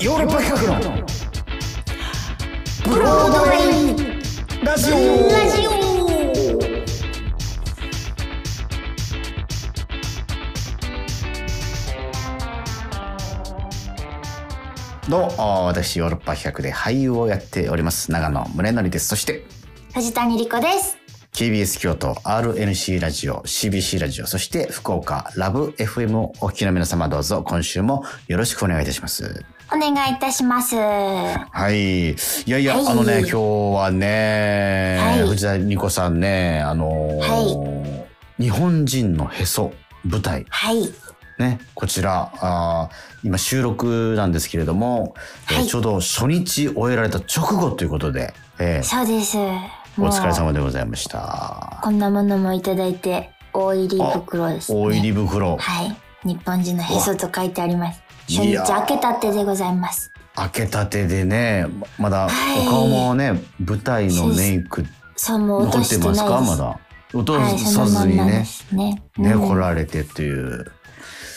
ヨーロッパ企画のブロードウェイラジオ。ラジオどうも私ヨーロッパ企画で俳優をやっております長野宗則です。そして藤谷莉子です。KBS 京都 RNC ラジオ CBC ラジオそして福岡ラブ FM をお聞きの皆様どうぞ今週もよろしくお願いいたしますお願いいたします。ははい。いやいや、はい。あのね、今日はね、はい。藤田ニコさんね、あのー日本人のへそ舞台、い。ね、こちら、あー今収録なんですけれども、えーはい。ちょうど初日終えられた直後ということで、えーそうです。お疲れも様でございました。う。こんなものもいただいて大入り袋ですね。大入り袋、はい。日本人のへそと書いてあります初日開けたてでございます。開けたてでね、ままだはい。お顔もね、舞台のメイク残ってますか？まだ。落とさずにのまんまでね、すね。ね、うん。来られてっていう。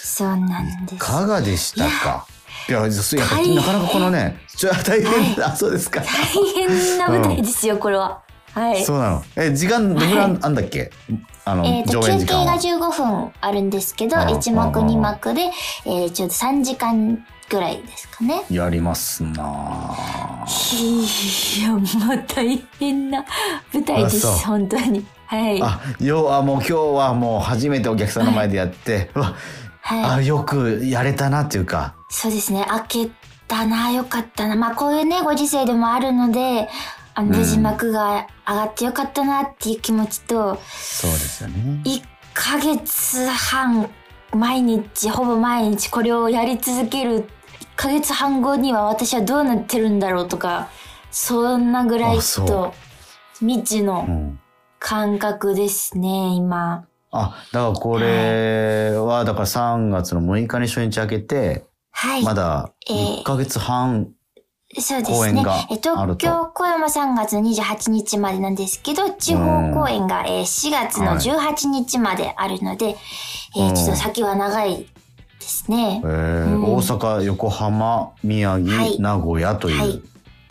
そうなんです。いかがでしたか？いや、やっぱなかなかこのね、ちょ大変だ、そうですか。大変な舞台ですよ、これは。はい。そうなの。え、時間、どれぐらいあんだっけ？あの、えー、と上演休憩が時間は。15分あるんですけど、うん1幕うん2幕で、えー、ちょうど3時間ぐらいですかね。やりますなあいや、まあ大変な舞台です、本当に。はい。あ、よう、あ、もう今日はもう初めてお客さんの前でやって、うわ、はい。あ、よくやれたなっていうか、そうですね、開けたな、よかったな。まあこういうね、ご時世でもあるので、あの、うん無事幕が上がってよかったなっていう気持ちと、そうですよね。1ヶ月半、毎日、ほぼ毎日これをやり続ける1ヶ月半後には私はどうなってるんだろうとか、そんなぐらいあそうと未知うのん。感覚ですね、今。あ、だからこれは、だから3月の6日に初日開けて、はい。まだえー1ヶ月半、そうですね東京公演は3月28日までなんですけど、地方公演がえー4月の18日まであるので、えーうんちょっと先は長いですねえ。ーうん大阪、横浜、宮城、はい名古屋という。はい。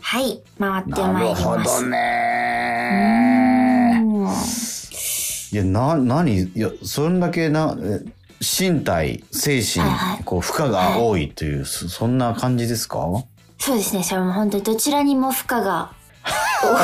はい。回ってまいりなるほます。どうね。いや、な、何？いや、そんだけな、え身体、精神、はいはいこう、負荷が多いという、そそんな感じですか？そうですね。それも本当にどちらにも負荷が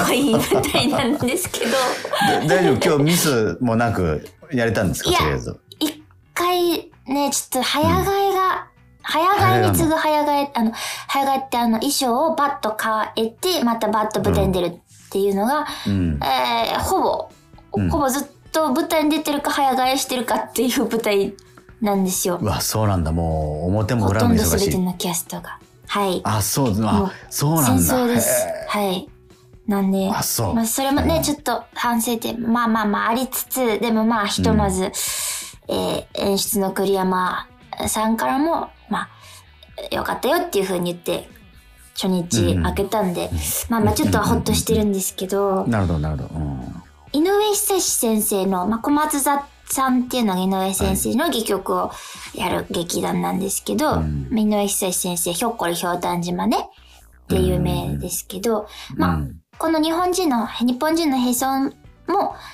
多い舞台なんですけど、で大丈夫？今日ミスもなくやれたんですか？とりあえず。一回ね、ちょっと早替えが、早替えに次ぐ早替え、あの、早替えってあの衣装をバッと変えて、またバッと舞台に出るっていうのが、うん。えー、ほぼ、うんほぼずっと舞台に出てるか早替えしてるかっていう舞台なんですよう。わ、そうなんだ。もう、表もほ裏もとんど全忙してい。のキャストが。はい。あ、そう、あ、そうなんだ。戦争ですへ。はい。なんで、あそうまあ、それもね、うんちょっと反省点、まあまあまあありつつ、でもまあひとまず、えー演出の栗山さんからも、まあ、よかったよっていう風に言って、初日うん開けたんで、まあまあちょっとはほっとしてるんですけど、なるほど、なるほど。うん井上久志先生の、まあ、小松座さんっていうのが井上先生の戯曲をやる劇団なんですけど、うん井上久志先生、ひょっこりひょうたん島ね、って有名ですけど、まあ、うん。この日本人の、日本人のへそも、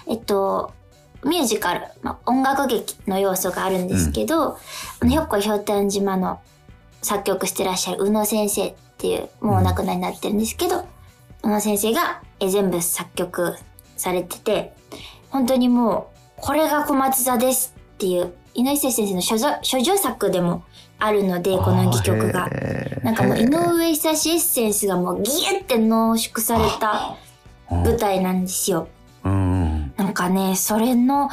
えっと、ミュージカル、まあ、音楽劇の要素があるんですけど、あのひょっこりひょうたん島の作曲してらっしゃる宇野先生っていう、もうお亡くなりになってるんですけど、宇野先生がえ全部作曲されてて、本当にもう、これが小松座ですっていう、井上先生の所蔵所女作でもあるので、この戯曲が。なんかもう井上久志エッセンスがもうギュって濃縮された舞台なんですよ。うん。なんかね、それの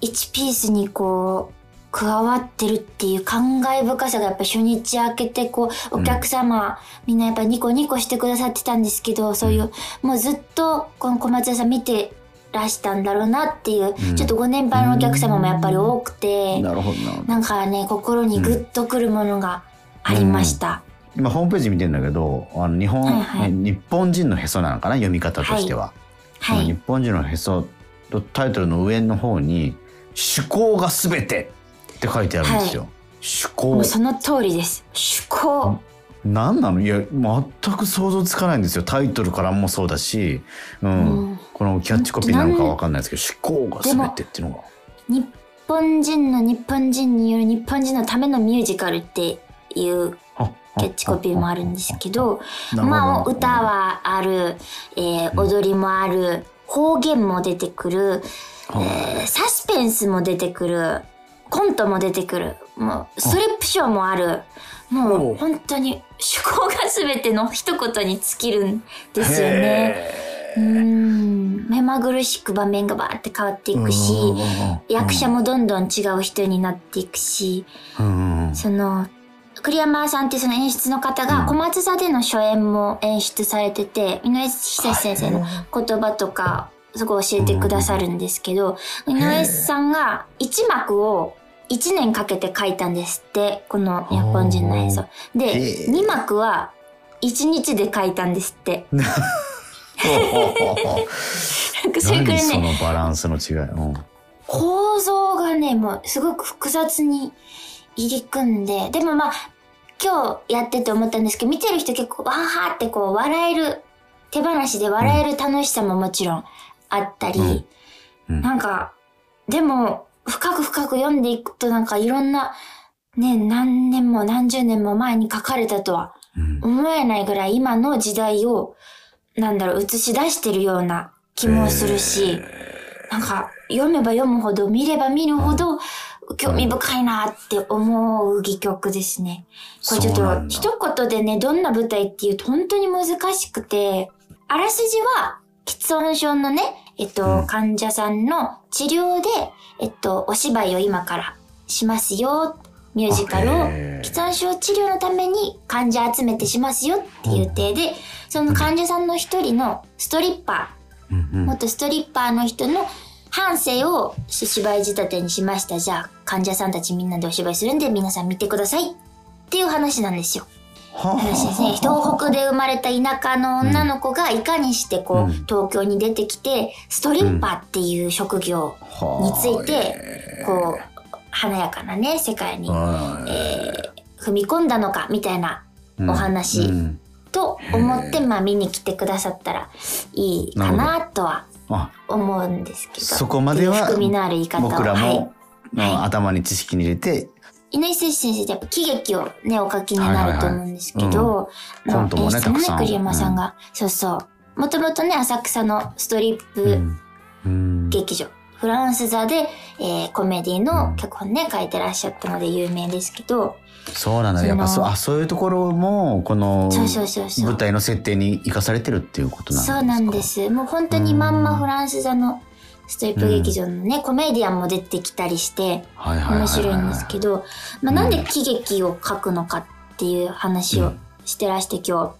1ピースにこう、加わってるっていう感慨深さがやっぱ初日明けてこう、お客様、みんなやっぱニコニコしてくださってたんですけど、そういう、もうずっとこの小松屋さん見てらしたんだろうなっていう、うん。ちょっとご年配のお客様もやっぱり多くて、なるほど、な。んかね、心にグッとくるものがありました。今ホームページ見てんだけど、あの日本、はいはい。日本人のへそなのかな？読み方としては。はい。日本人のへそとタイトルの上の方に「趣向がすべて」って書いてあるんですよ。趣向。もうその通りです。趣向。何なの？いや全く想像つかないんですよ。タイトルからもそうだし、うん。うんこのキャッチコピーなのかわかんないですけど思考が全てっていうのが。日本人の日本人による日本人のためのミュージカルっていうあキャッチコピーもあるんですけど、まあ歌はある、えー踊りもある、方言も出てくる、えーサスペンスも出てくる、コントも出てくる、もうストリップショーもある、もおう。本当に趣向が全ての一言に尽きるんですよね。まぐるしく場面がバーって変わっていくし、役者もどんどん違う人になっていくし、うんその、栗山さんってその演出の方が小松座での初演も演出されてて、井上久志先生の言葉とか、すごい教えてくださるんですけど、井上さんが一幕を1年かけて書いたんですって、この日本人の映像。で、へえ2幕は1日で書いたんですって。なんかそれくら何そいね、のバランスの違い？うん。構造がね、もうすごく複雑に入り組んで、でもまあ、今日やってて思ったんですけど、見てる人結構わーはーってこう笑える、手放しで笑える楽しさももちろんあったり、うん。うん。なんか、でも、深く深く読んでいくとなんかいろんな、ね、何年も何十年も前に書かれたとはうん。思えないぐらい今の時代を、なんだろう、映し出してるような気もするし、なんか、読めば読むほど、見れば見るほど、興味深いなって思う戯曲ですね。これちょっと、一言でね、どんな舞台っていうと本当に難しくて、あらすじは、喫音症のね、えっと、うん。患者さんの治療で、えっと、お芝居を今からしますよ、ミュージカルを、喫音症治療のために患者集めてしますよっていう体で、その患者さんの一人のストリッパー、元ストリッパーの人の半生を芝居仕立てにしました。じゃあ、患者さんたちみんなでお芝居するんで皆さん見てください。っていう話なんですよ。はあ話ですね。東北で生まれた田舎の女の子がいかにしてこう、うん東京に出てきて、ストリッパーっていう職業について、こう、華やかなね、世界に、はいえー踏み込んだのか、みたいなうんお話思って、まあ見に来てくださったらいいかなとはあ思うんですけど。そこまでは含みのある言い方を。僕らも、はい。頭に知識に入れて。井上先生ってやっぱ喜劇をね、お書きになると思うんですけど、コントもねたくさん。栗山さんが、そうそう。もともとね、浅草のストリッうプ劇場、フランス座で、えーコメディの脚本ね、書いてらっしゃったので有名ですけど、そうなんだやっぱそうあそういうところもこの舞台の設定に生かされてるっていうことなんですか？そうなんです。もう本当にまんまフランス座のストリップ劇場のね、コメディアンも出てきたりして、面白いんですけど、まあ、なんで喜劇を書くのかっていう話をしてらして今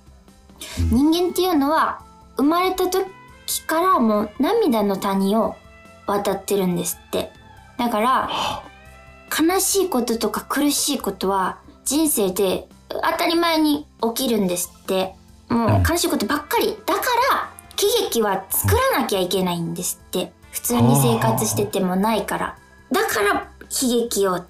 日、人間っていうのは生まれた時からもう涙の谷を渡ってるんですって。だから、悲しいこととか苦しいことは人生で当たり前に起きるんですって。もう悲しいことばっかり。だから、喜劇は作らなきゃいけないんですって。普通に生活しててもないから。だから、悲劇を、あ、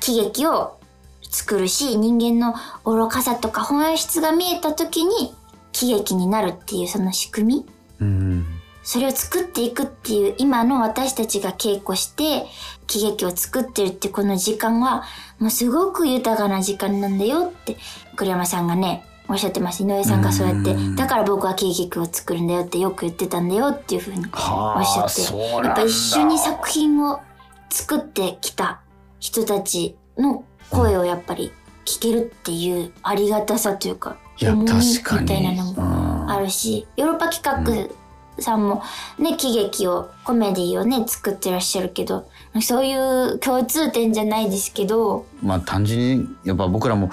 喜劇を作るし、人間の愚かさとか本質が見えた時に喜劇になるっていうその仕組みうんそれを作っていくっていう今の私たちが稽古して喜劇を作ってるってこの時間はもうすごく豊かな時間なんだよって栗山さんがねおっしゃってます井上さんがそうやって。うん。だから僕は喜劇を作るんだよってよく言ってたんだよっていうふうにはおっしゃあって。やっぱ一緒に作品を作ってきた人たちの声をやっぱり聞けるっていうありがたさというかいや重み確かに。みたいなのもうんあるしヨーロッパ企画さんもね喜劇をコメディをね作ってらっしゃるけどそういう共通点じゃないですけどまあ単純にやっぱ僕らも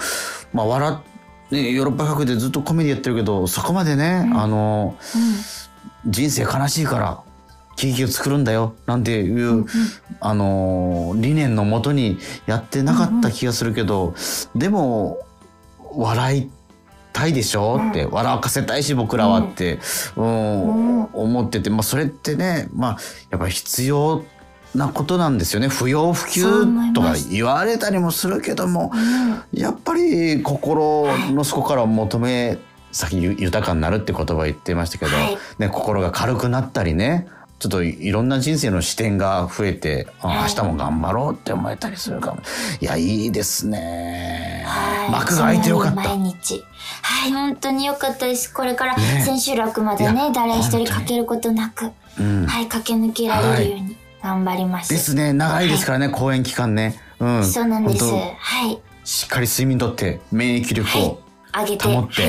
まあ笑っね、ヨーロッパ各でずっとコメディやってるけどそこまでね、あの人生悲しいから喜劇を作るんだよなんていう、あの理念のもとにやってなかった気がするけど、でも笑いたいでしょ？って、笑わかせたいし僕らはって、うん。うん思ってて、まあ、それってね、まあ、やっぱり必要なことなんですよね。不要不急とか言われたりもするけども、やっぱり心の底から求め先豊かになるって言葉言ってましたけど、はい。ね、心が軽くなったりねちょっといろんな人生の視点が増えて、あはい。明日も頑張ろうって思えたりするかも。いやいいですね、はい。幕が開いてよかった。毎日。はい、本当によかったです。これからね。千秋楽までね、いや誰一人かけることなく、うん。はい、駆け抜けられるように頑張ります。ですね。長いですからね、公演期間ね、うん、そうなんです。本はい。当しっかり睡眠とって免疫力を、上げて。保って、は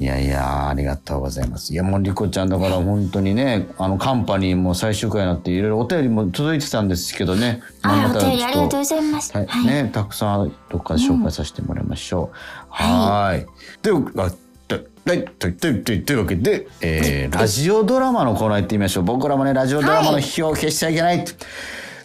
いい、やいやありがとうございます。いやもうリコちゃんだから本当にねあのカンパニーも最終回になっていろいろお便りも届いてたんですけどね。はい、おまたありがとうございます。とは。はい。いねたくさんどっかで紹介させてもらいましょう、はーい。ではとはいとととというわけで、えーラジオドラマのコーナー行ってみましょう。僕らもねラジオドラマの火を消しちゃいけない、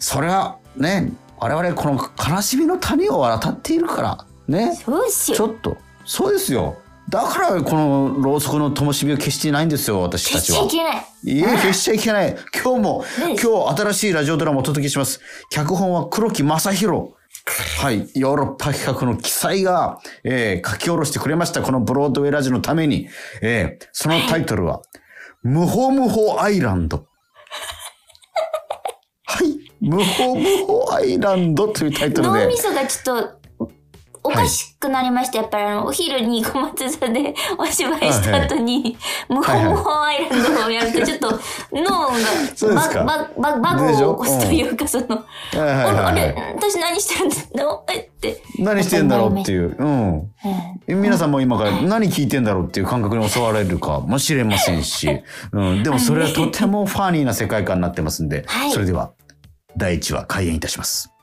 それはね我々この悲しみの谷を渡っているからね。そうっすよ。ちょっとそうですよだからこのろうそくの灯火を消していないんですよ私た消しちゃちはいけない。いえ消しちゃいけない今日もね今日新しいラジオドラマをお届けします脚本は黒木正宏はい。ヨーロッパ企画の記載が、えー書き下ろしてくれました。このブロードウェイラジオのために。えーそのタイトルは、無法無法アイランド。はい。無法無法アイランドというタイトルで脳み。そがちょっと、おかしくなりました。やっぱりあの、お昼に小松座で お芝居した後に、無法無法アイランドをやると、ちょっと脳がバババグを起こすというか、その、あれ、私何してるんだろう？えって。何してんだろうっていう。うん。うん皆さんも今から何聞いてんだろうっていう感覚に襲われるかもしれませんし、うん、でもそれはとてもファニーな世界観になってますんで、はい。それでは第1話開演いたします。